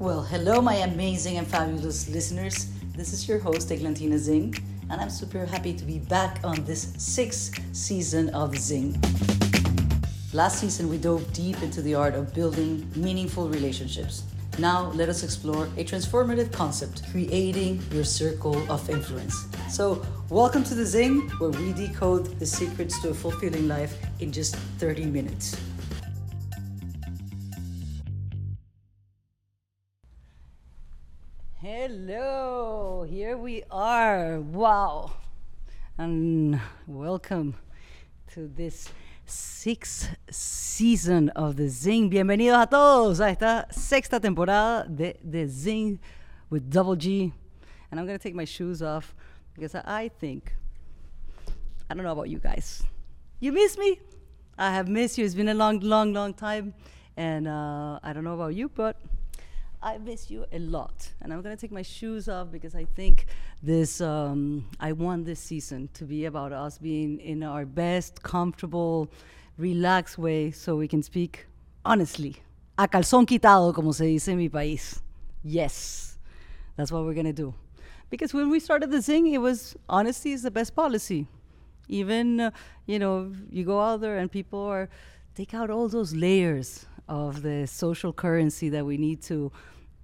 Well, hello, my amazing and fabulous listeners. This is your host, Eglantina Zingg, and I'm super happy to be back on this sixth season of Zingg. Last season, we dove deep into the art of building meaningful relationships. Now, let us explore a transformative concept creating your circle of influence. So, welcome to the Zingg, where we decode the secrets to a fulfilling life in just 30 minutes. Hello, here we are. Wow. And welcome to this sixth season of The Zingg. Bienvenidos a todos a esta sexta temporada de The Zingg with Double G. And I'm going to take my shoes off because I think, I don't know about you guys. You miss me? I have missed you. It's been a long, long, long time. And uh, I don't know about you, but I miss you a lot. And I'm going to take my shoes off because I think this, um, I want this season to be about us being in our best, comfortable, relaxed way so we can speak honestly. A calzón quitado, como se dice en mi país. Yes, that's what we're going to do. Because when we started the Zingg, it was honesty is the best policy. Even, uh, you know, you go out there and people are, take out all those layers of the social currency that we need to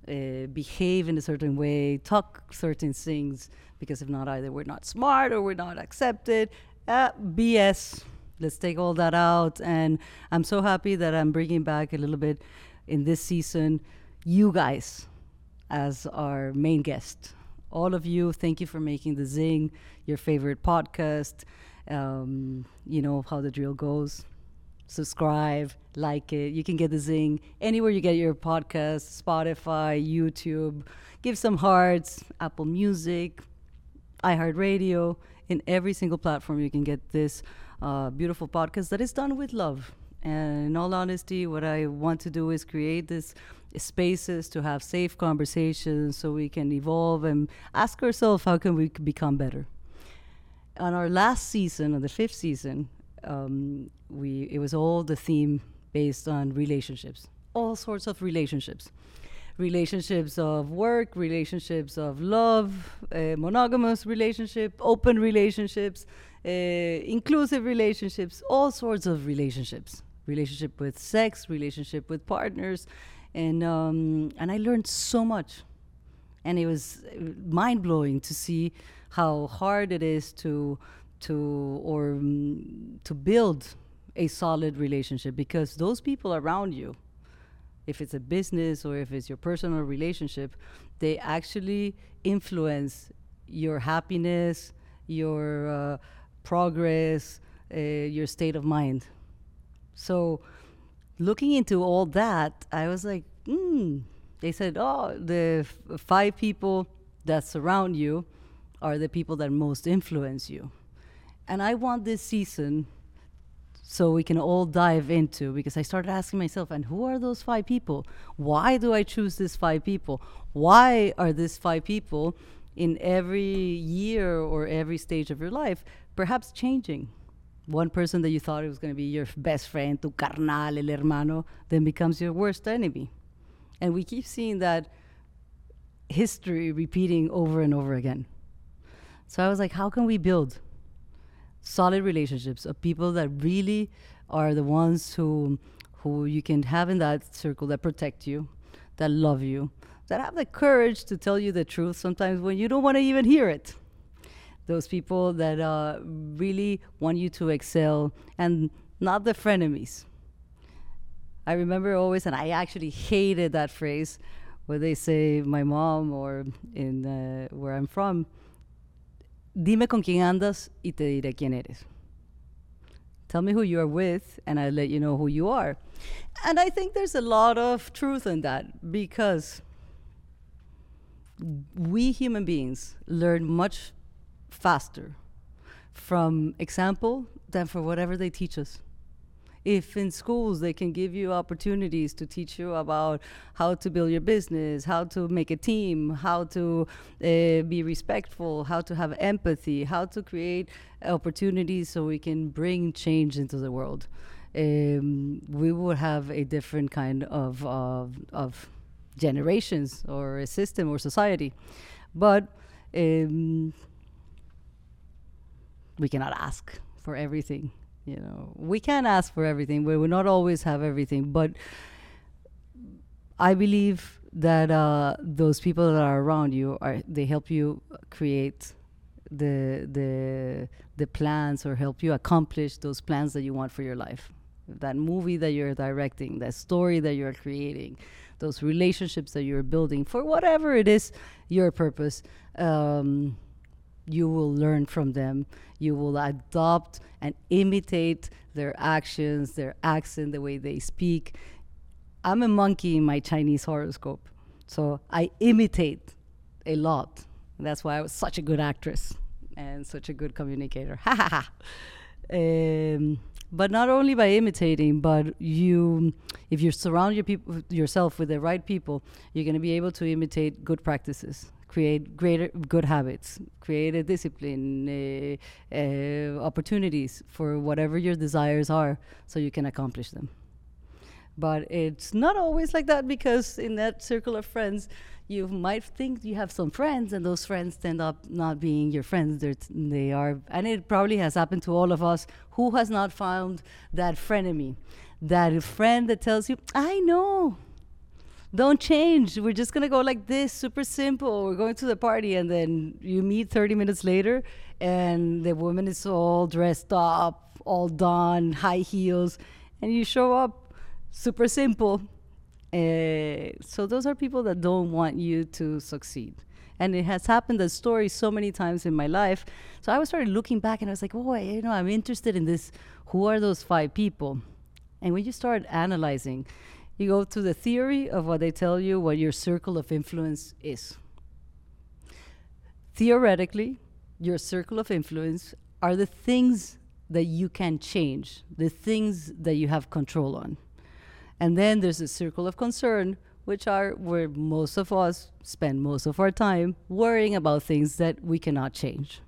uh, behave in a certain way, talk certain things, because if not, either we're not smart or we're not accepted. Uh, BS. Let's take all that out. And I'm so happy that I'm bringing back a little bit in this season you guys as our main guest. All of you, thank you for making the Zingg your favorite podcast. Um, you know how the drill goes subscribe, like it. You can get the Zingg anywhere you get your podcast, Spotify, YouTube. Give some hearts, Apple Music, iHeartRadio. In every single platform, you can get this uh, beautiful podcast that is done with love. And in all honesty, what I want to do is create this spaces to have safe conversations so we can evolve and ask ourselves how can we become better. On our last season, on the fifth season, um, we it was all the theme based on relationships, all sorts of relationships, relationships of work, relationships of love, uh, monogamous relationship, open relationships, uh, inclusive relationships, all sorts of relationships, relationship with sex, relationship with partners, and um, and I learned so much, and it was mind blowing to see how hard it is to to or um, to build a solid relationship because those people around you if it's a business or if it's your personal relationship they actually influence your happiness your uh, progress uh, your state of mind. So looking into all that i was like hmm. They said oh the f- five people that surround you are the people that most influence you and I want this season so we can all dive into because I started asking myself, and who are those five people? Why do I choose these five people? Why are these five people in every year or every stage of your life perhaps changing? One person that you thought it was going to be your best friend, tu carnal, el hermano, then becomes your worst enemy. And we keep seeing that history repeating over and over again. So I was like, how can we build? Solid relationships of people that really are the ones who who you can have in that circle that protect you, that love you, that have the courage to tell you the truth sometimes when you don't want to even hear it. Those people that uh, really want you to excel and not the frenemies. I remember always, and I actually hated that phrase where they say, my mom or in uh, where I'm from, dime con quién andas y te diré quién eres. Tell me who you are with, and I'll let you know who you are. And I think there's a lot of truth in that because we human beings learn much faster from example than for whatever they teach us if in schools they can give you opportunities to teach you about how to build your business, how to make a team, how to uh, be respectful, how to have empathy, how to create opportunities so we can bring change into the world, um, we would have a different kind of, of, of generations or a system or society. But um, we cannot ask for everything. You know, we can't ask for everything, we not always have everything. But I believe that uh, those people that are around you are they help you create the the the plans or help you accomplish those plans that you want for your life that movie that you're directing that story that you're creating those relationships that you're building for whatever it is your purpose um, you will learn from them. You will adopt and imitate their actions their accent the way they speak. I'm a monkey in my chinese horoscope so i imitate a lot. That's why I was such a good actress and such a good communicator. Um, but not only by imitating, but you, if you surround your people, yourself with the right people, you're going to be able to imitate good practices, create greater good habits, create a discipline, uh, uh, opportunities for whatever your desires are, so you can accomplish them. But it's not always like that because in that circle of friends, you might think you have some friends, and those friends end up not being your friends. They're t- they are, and it probably has happened to all of us. Who has not found that frenemy, that friend that tells you, "I know, don't change. We're just gonna go like this, super simple. We're going to the party, and then you meet 30 minutes later, and the woman is all dressed up, all done, high heels, and you show up super simple uh, so those are people that don't want you to succeed. And it has happened that story so many times in my life. So I was started looking back and I was like, oh, you know, I'm interested in this. Who are those five people? And when you start analyzing, you go to the theory of what they tell you what your circle of influence is. Theoretically, your circle of influence are the things that you can change, the things that you have control on. And then there's a circle of concern, which are where most of us spend most of our time worrying about things that we cannot change.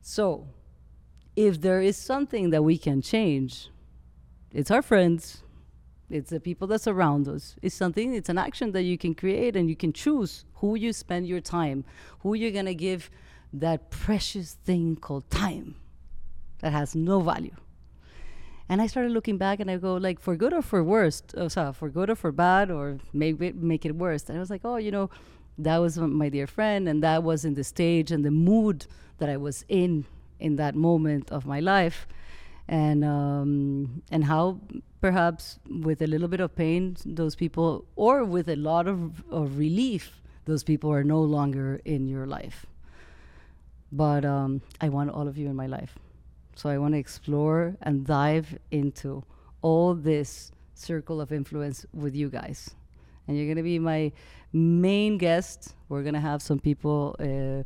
So, if there is something that we can change, it's our friends, it's the people that surround us. It's something, it's an action that you can create and you can choose who you spend your time, who you're going to give that precious thing called time that has no value. And I started looking back and I go like for good or for worse, oh, sorry, for good or for bad or maybe make it worse. And I was like, oh, you know, that was my dear friend and that was in the stage and the mood that I was in in that moment of my life. And um, and how perhaps with a little bit of pain, those people, or with a lot of, of relief, those people are no longer in your life. But um, I want all of you in my life. So I want to explore and dive into all this circle of influence with you guys. And you're going to be my main guest. We're going to have some people uh,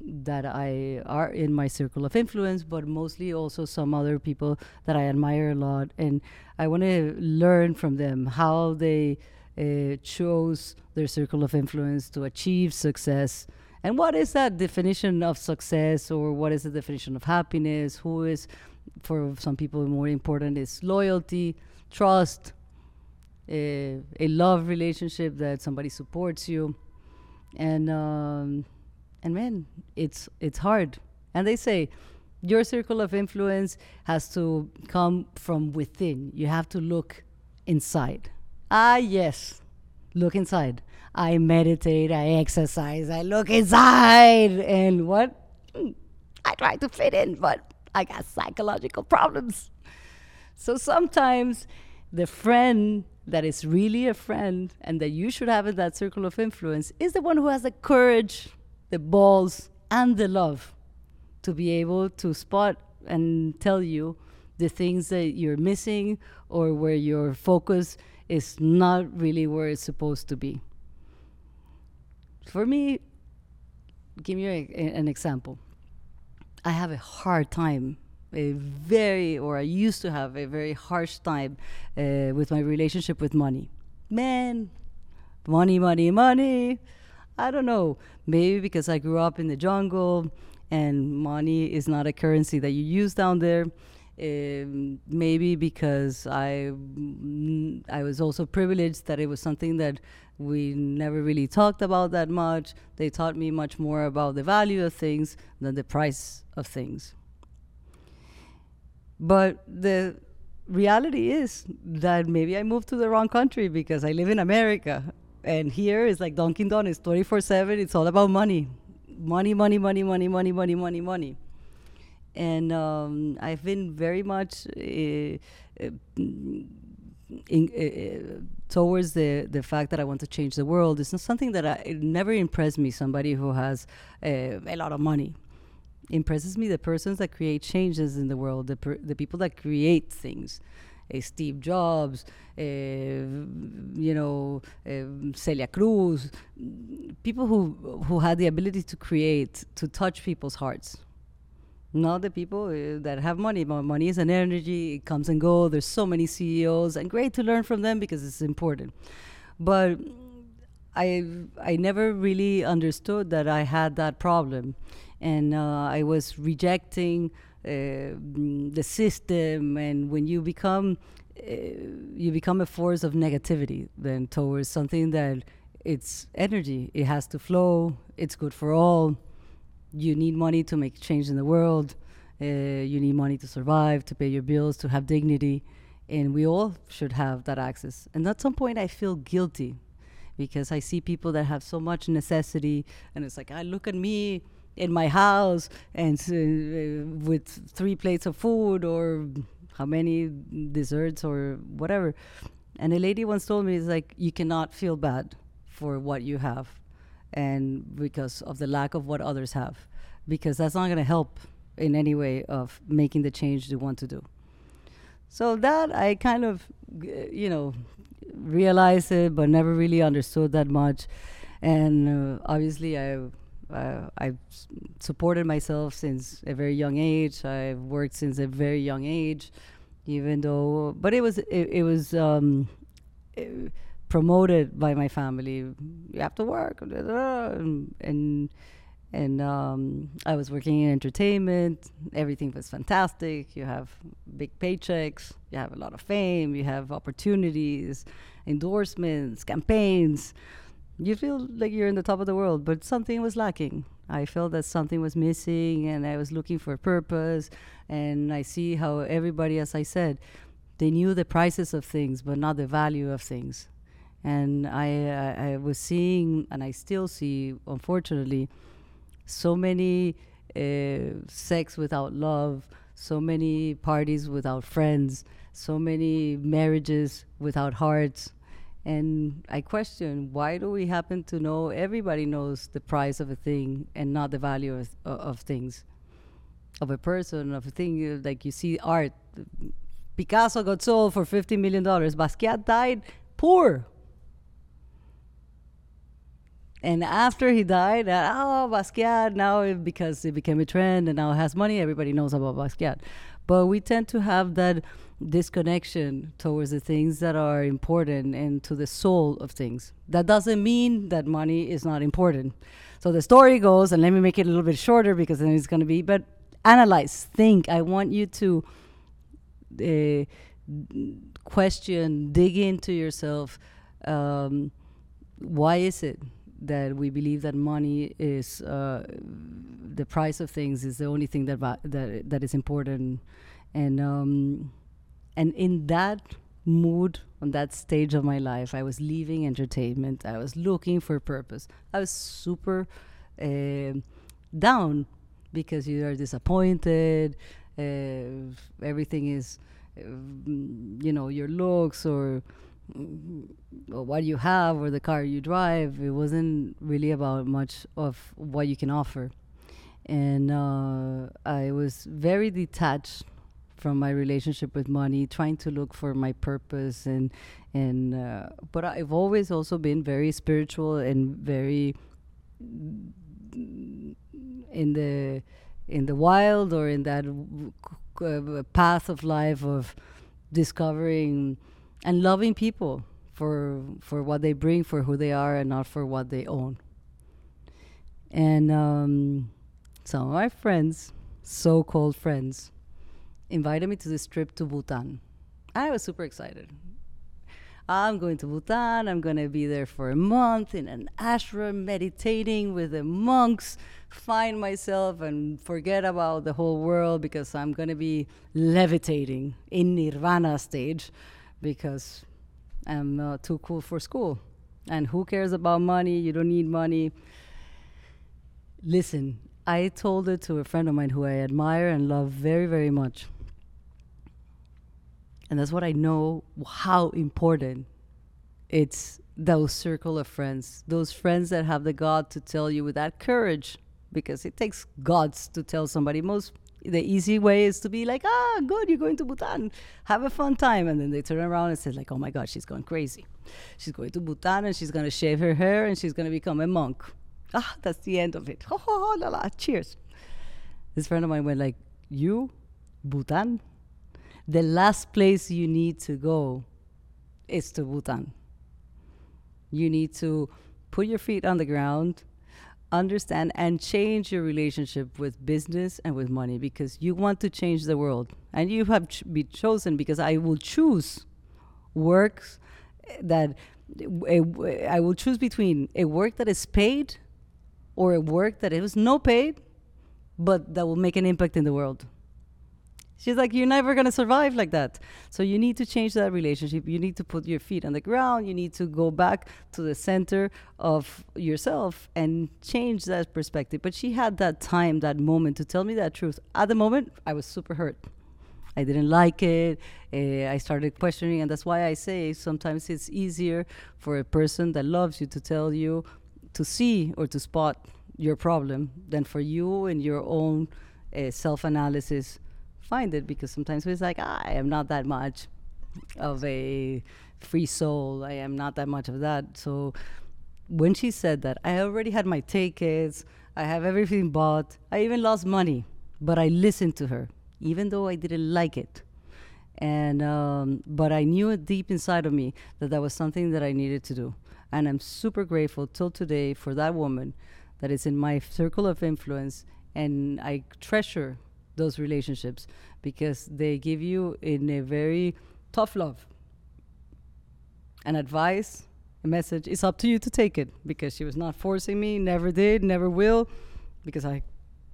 that I are in my circle of influence, but mostly also some other people that I admire a lot. And I want to learn from them how they uh, chose their circle of influence to achieve success and what is that definition of success, or what is the definition of happiness? Who is, for some people, more important is loyalty, trust, a, a love relationship that somebody supports you, and um, and man, it's it's hard. And they say your circle of influence has to come from within. You have to look inside. Ah, yes, look inside. I meditate, I exercise, I look inside, and what? I try to fit in, but I got psychological problems. So sometimes the friend that is really a friend and that you should have in that circle of influence is the one who has the courage, the balls, and the love to be able to spot and tell you the things that you're missing or where your focus is not really where it's supposed to be for me, give you a, a, an example. I have a hard time, a very, or I used to have a very harsh time uh, with my relationship with money. Man, money, money, money. I don't know. Maybe because I grew up in the jungle and money is not a currency that you use down there. Um, maybe because I mm, I was also privileged that it was something that we never really talked about that much. They taught me much more about the value of things than the price of things. But the reality is that maybe I moved to the wrong country because I live in America. And here is like Dunkin' Donuts 24 7. It's all about money. Money, money, money, money, money, money, money, money. And um, I've been very much uh, uh, in, uh, towards the, the fact that I want to change the world. It's not something that I, never impressed me, somebody who has a lot of money impresses me the persons that create changes in the world, the, per, the people that create things. Uh, Steve Jobs, uh, you know, uh, Celia Cruz, people who who had the ability to create, to touch people's hearts. Not the people that have money. Money is an energy; it comes and goes. There's so many CEOs, and great to learn from them because it's important. But I I never really understood that I had that problem and uh, I was rejecting the system. And when you become uh, you become a force of negativity then towards something that it's energy. It has to flow. It's good for all. You need money to make change in the world. Uh, you need money to survive, to pay your bills, to have dignity. And we all should have that access. And at some point, I feel guilty because I see people that have so much necessity. And it's like, I look at me in my house and uh, with three plates of food or how many desserts or whatever. And a lady once told me, it's like, you cannot feel bad for what you have and because of the lack of what others have, because that's not going to help in any way of making the change you want to do. So that I kind of, you know, realized it, but never really understood that much. And uh, obviously, I uh, I've supported myself since a very young age. I've worked since a very young age, even though, but it was it, it was um, it promoted by my family. You have to work, and and, and um, I was working in entertainment. Everything was fantastic. You have big paychecks. You have a lot of fame. You have opportunities, endorsements, campaigns you feel like you're in the top of the world, but something was lacking. I felt that something was missing, and I was looking for a purpose. And I see how everybody, as I said, they knew the prices of things, but not the value of things. And I, I, I was seeing, and I still see, unfortunately, so many uh, sex without love, so many parties without friends, so many marriages without hearts and I question why do we happen to know everybody knows the price of a thing and not the value of, of things, of a person, of a thing. Like you see art. Picasso got sold for $50 million. Basquiat died poor. And after he died, uh, oh, Basquiat, now because it became a trend and now has money, everybody knows about Basquiat. But we tend to have that disconnection towards the things that are important and to the soul of things. That doesn't mean that money is not important. So the story goes, and let me make it a little bit shorter because then it's going to be, but analyze, think. I want you to uh, question, dig into yourself. Um, why is it that we believe that money is uh, the price of things is the only thing that that that is important, and um, and in that mood, on that stage of my life, I was leaving entertainment. I was looking for purpose. I was super uh, down because you are disappointed. Uh, everything is, uh, you know, your looks or, mm, or what you have or the car you drive. It wasn't really about much of what you can offer. And uh, I was very detached from my relationship with money, trying to look for my purpose and and uh, but I've always also been very spiritual and very in the in the wild or in that uh, path of life of discovering and loving people for for what they bring, for who they are, and not for what they own. And um, some of my friends, so-called friends, invited me to this trip to Bhutan. I was super excited. I'm going to Bhutan. I'm going to be there for a month in an ashram, meditating with the monks, find myself and forget about the whole world because I'm going to be levitating in nirvana stage because I'm uh, too cool for school. And who cares about money? You don't need money. Listen, I told it to a friend of mine who I admire and love very, very much. And that's what I know how important it's those circle of friends, those friends that have the God to tell you with that courage, because it takes gods to tell somebody. Most the easy way is to be like, ah, good, you're going to Bhutan, have a fun time, and then they turn around and say like, oh my God, she's going crazy. She's going to Bhutan and she's going to shave her hair and she's going to become a monk. Ah, that's the end of it. Ho ho ho la la. Cheers. This friend of mine went like, you, Bhutan, the last place you need to go is to Bhutan. You need to put your feet on the ground, understand, and change your relationship with business and with money because you want to change the world. And you have ch- been chosen because I will choose works that I will choose between a work that is paid or a work that is no paid, but that will make an impact in the world. She's like, you're never going to survive like that. So you need to change that relationship. You need to put your feet on the ground. You need to go back to the center of yourself and change that perspective. But she had that time, that moment to tell me that truth. At the moment, I was super hurt. I didn't like it. Uh, I started questioning, and that's why I say sometimes it's easier for a person that loves you to tell you to see or to spot your problem than for you in your own uh, self analysis find it because sometimes it's like ah, I am not that much of a free soul. I am not that much of that. So when she said that, I already had my tickets. I have everything bought. I even lost money, but I listened to her, even though I didn't like it. And um, but I knew it deep inside of me that that was something that I needed to do, and I'm super grateful till today for that woman that is in my circle of influence, and I treasure those relationships because they give you in a very tough love. An advice a message it's up to you to take it because she was not forcing me never did never will because i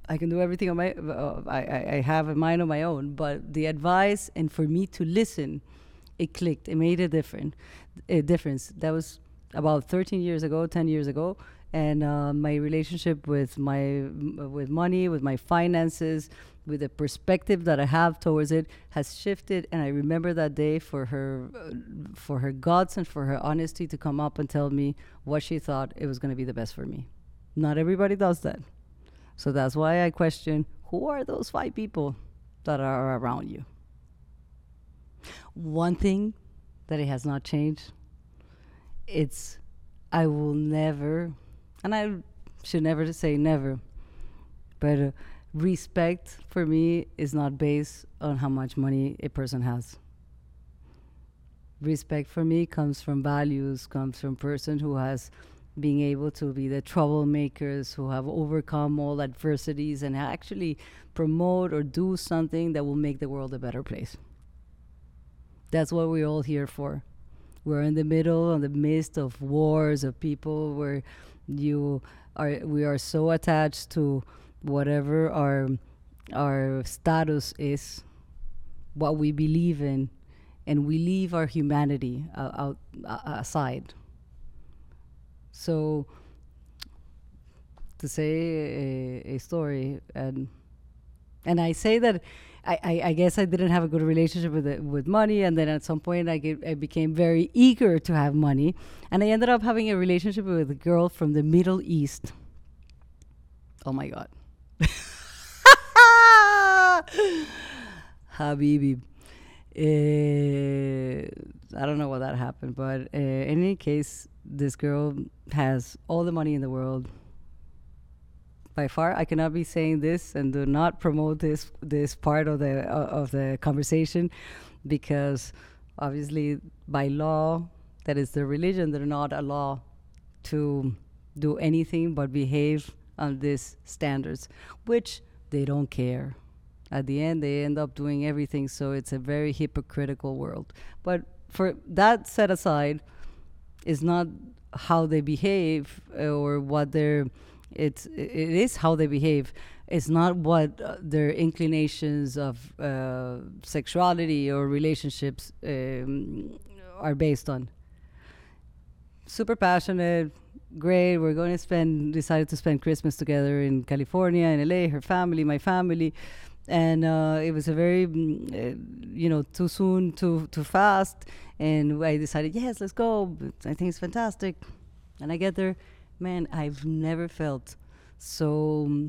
i can do everything on my uh, I, I have a mind of my own. But the advice and for me to listen it clicked it made a different a difference. That was about 13 years ago 10 years ago and uh, my relationship with my with money with my finances with the perspective that I have towards it has shifted. And I remember that day for her, uh, for her guts and for her honesty to come up and tell me what she thought it was going to be the best for me. Not everybody does that. So that's why I question who are those five people that are around you? One thing that it has not changed, it's I will never, and I should never say never, but uh, respect for me is not based on how much money a person has. Respect for me comes from values, comes from person who has being able to be the troublemakers who have overcome all adversities and actually promote or do something that will make the world a better place. That's what we're all here for. We're in the middle, in the midst of wars of people where you are we are so attached to whatever our our status is, what we believe in, and we leave our humanity uh, out uh, aside. So, to say a, a, story, and and I say that I, I, guess I didn't have a good relationship with it, with money, and then at some point I, get, I became very eager to have money, and I ended up having a relationship with a girl from the Middle East. Oh my God. Habibi. Uh, I don't know what that happened, but uh, in any case, this girl has all the money in the world. By far, I cannot be saying this and do not promote this this part of the uh, of the conversation, because obviously, by law, that is the religion. They're not a law to do anything but behave on these standards, which they don't care. At the end, they end up doing everything, so it's a very hypocritical world. But for that set aside, is not how they behave uh, or what their it's it is how they behave. It's not what uh, their inclinations of uh, sexuality or relationships um, are based on. Super passionate great we're going to spend decided to spend christmas together in california in la her family my family. And uh, it was a very mm, uh, you know too soon too too fast. And i decided yes let's go. I think it's fantastic. And i get there man i've never felt so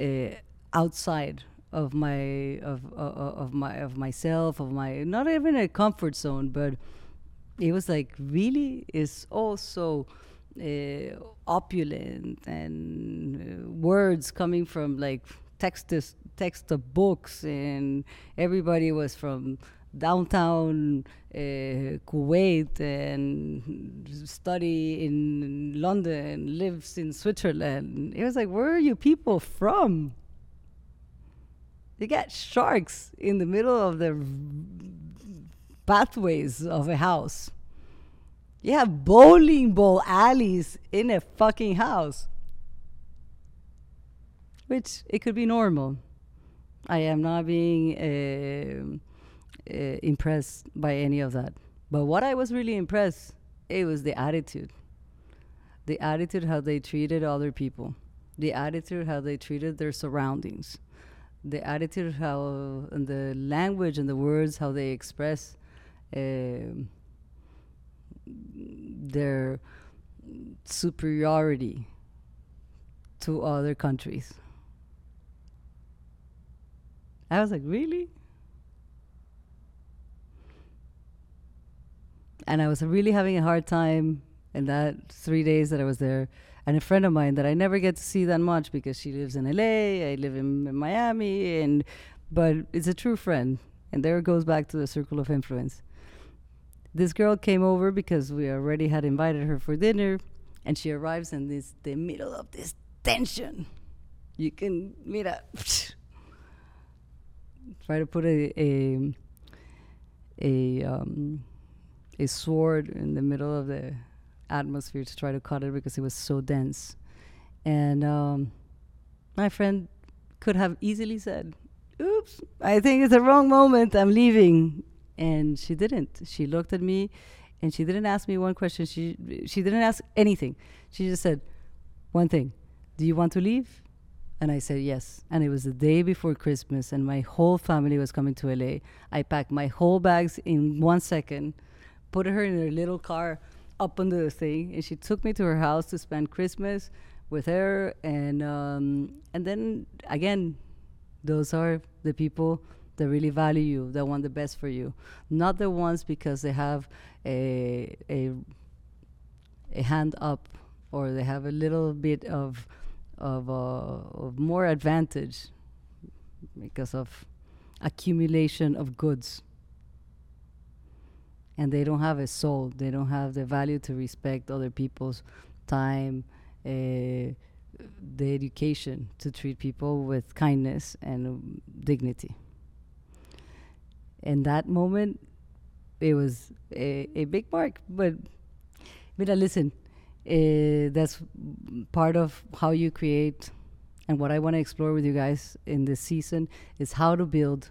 uh, outside of my of uh, of my of myself of my not even a comfort zone but it was like really is also uh, opulent and uh, words coming from like text text of books and everybody was from downtown uh, Kuwait and study in London, lives in Switzerland. It was like, where are you people from? You got sharks in the middle of the pathways of a house. You have bowling ball alleys in a fucking house. Which it could be normal. I am not being. Uh, uh, impressed by any of that. But what I was really impressed, it was the attitude. The attitude how they treated other people. The attitude how they treated their surroundings. The attitude how and the language and the words how they express uh, their superiority to other countries. I was like, really? And I was really having a hard time in that three days that I was there. And a friend of mine that I never get to see that much because she lives in LA, I live in, in Miami, and but it's a true friend. And there goes back to the circle of influence. This girl came over because we already had invited her for dinner, and she arrives in this the middle of this tension. You can mira try to put a a, a um, a sword in the middle of the atmosphere to try to cut it because it was so dense. And um, my friend could have easily said, Oops, I think it's the wrong moment. I'm leaving. And she didn't. She looked at me and she didn't ask me one question. She, she didn't ask anything. She just said, One thing Do you want to leave? And I said yes. And it was the day before Christmas, and my whole family was coming to LA. I packed my whole bags in one second put her in her little car up under the thing, and she took me to her house to spend Christmas with her, and um, and then again, those are the people that really value you, that want the best for you, not the ones because they have a a a hand up or they have a little bit of of, uh, of more advantage because of accumulation of goods and they don't have a soul. They don't have the value to respect other people's time, uh, the education to treat people with kindness and um, dignity. In that moment, it was a, a big mark. But, Mira, listen, uh, that's part of how you create, and what I want to explore with you guys in this season is how to build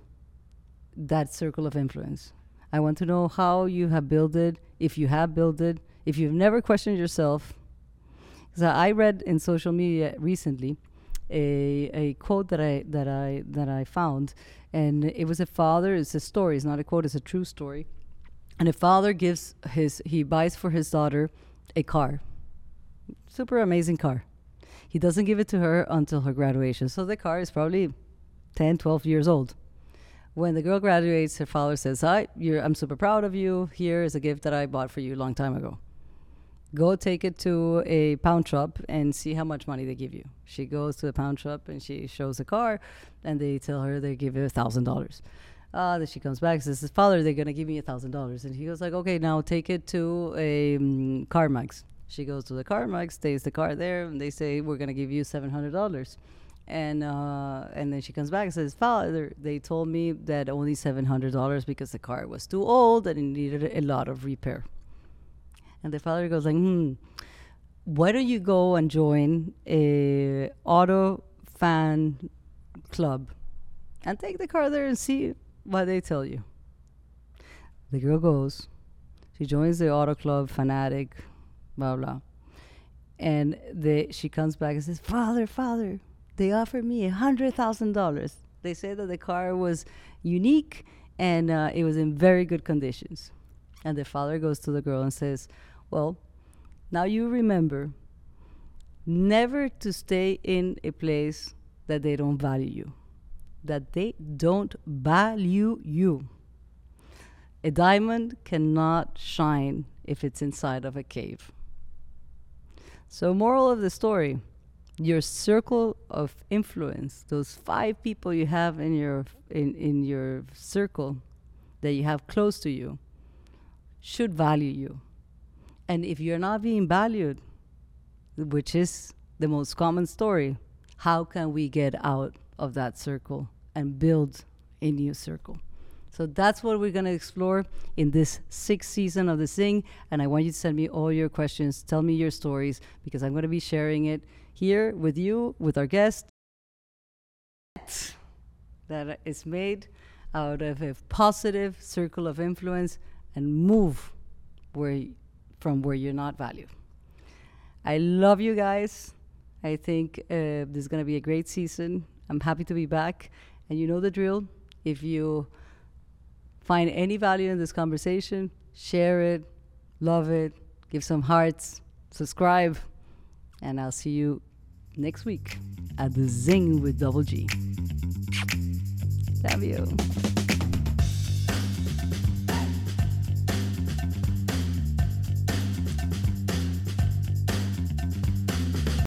that circle of influence I want to know how you have built it, if you have built it, if you've never questioned yourself. Because I read in social media recently a, a quote that I that I that I found, and it was a father. It's a story. It's not a quote. It's a true story. And a father gives his he buys for his daughter a car, super amazing car. He doesn't give it to her until her graduation. So the car is probably 10, 12 years old. When the girl graduates, her father says, "Hi, I'm super proud of you. Here is a gift that I bought for you a long time ago. Go take it to a pawn shop and see how much money they give you." She goes to the pawn shop and she shows the car, and they tell her they give her a thousand dollars. Uh, then she comes back and says, "Father, they're gonna give me a thousand dollars." And he goes like, "Okay, now take it to a um, CarMax." She goes to the CarMax, stays the car there, and they say, "We're gonna give you seven hundred dollars." And uh, and then she comes back and says, "Father, they told me that only seven hundred dollars because the car was too old and it needed a lot of repair." And the father goes like, "Hmm, why don't you go and join a auto fan club and take the car there and see what they tell you?" The girl goes. She joins the auto club, fanatic, blah blah. And the, she comes back and says, "Father, father, they offered me a hundred thousand dollars. They said that the car was unique and uh, it was in very good conditions." And the father goes to the girl and says, "Well, now you remember never to stay in a place that they don't value you, that they don't value you." A diamond cannot shine if it's inside of a cave. So, moral of the story your circle of influence, those five people you have in your, in, in your circle that you have close to you, should value you. And if you're not being valued, which is the most common story, how can we get out of that circle and build a new circle? So that's what we're going to explore in this sixth season of The Zingg. And I want you to send me all your questions. Tell me your stories because I'm going to be sharing it here with you, with our guest. That is made out of a positive circle of influence and move where from where you're not valued. I love you guys. I think uh, this is going to be a great season. I'm happy to be back. And you know the drill. If you find any value in this conversation, share it, love it, give some hearts, subscribe, and I'll see you next week at the Zingg with Double G. Love you.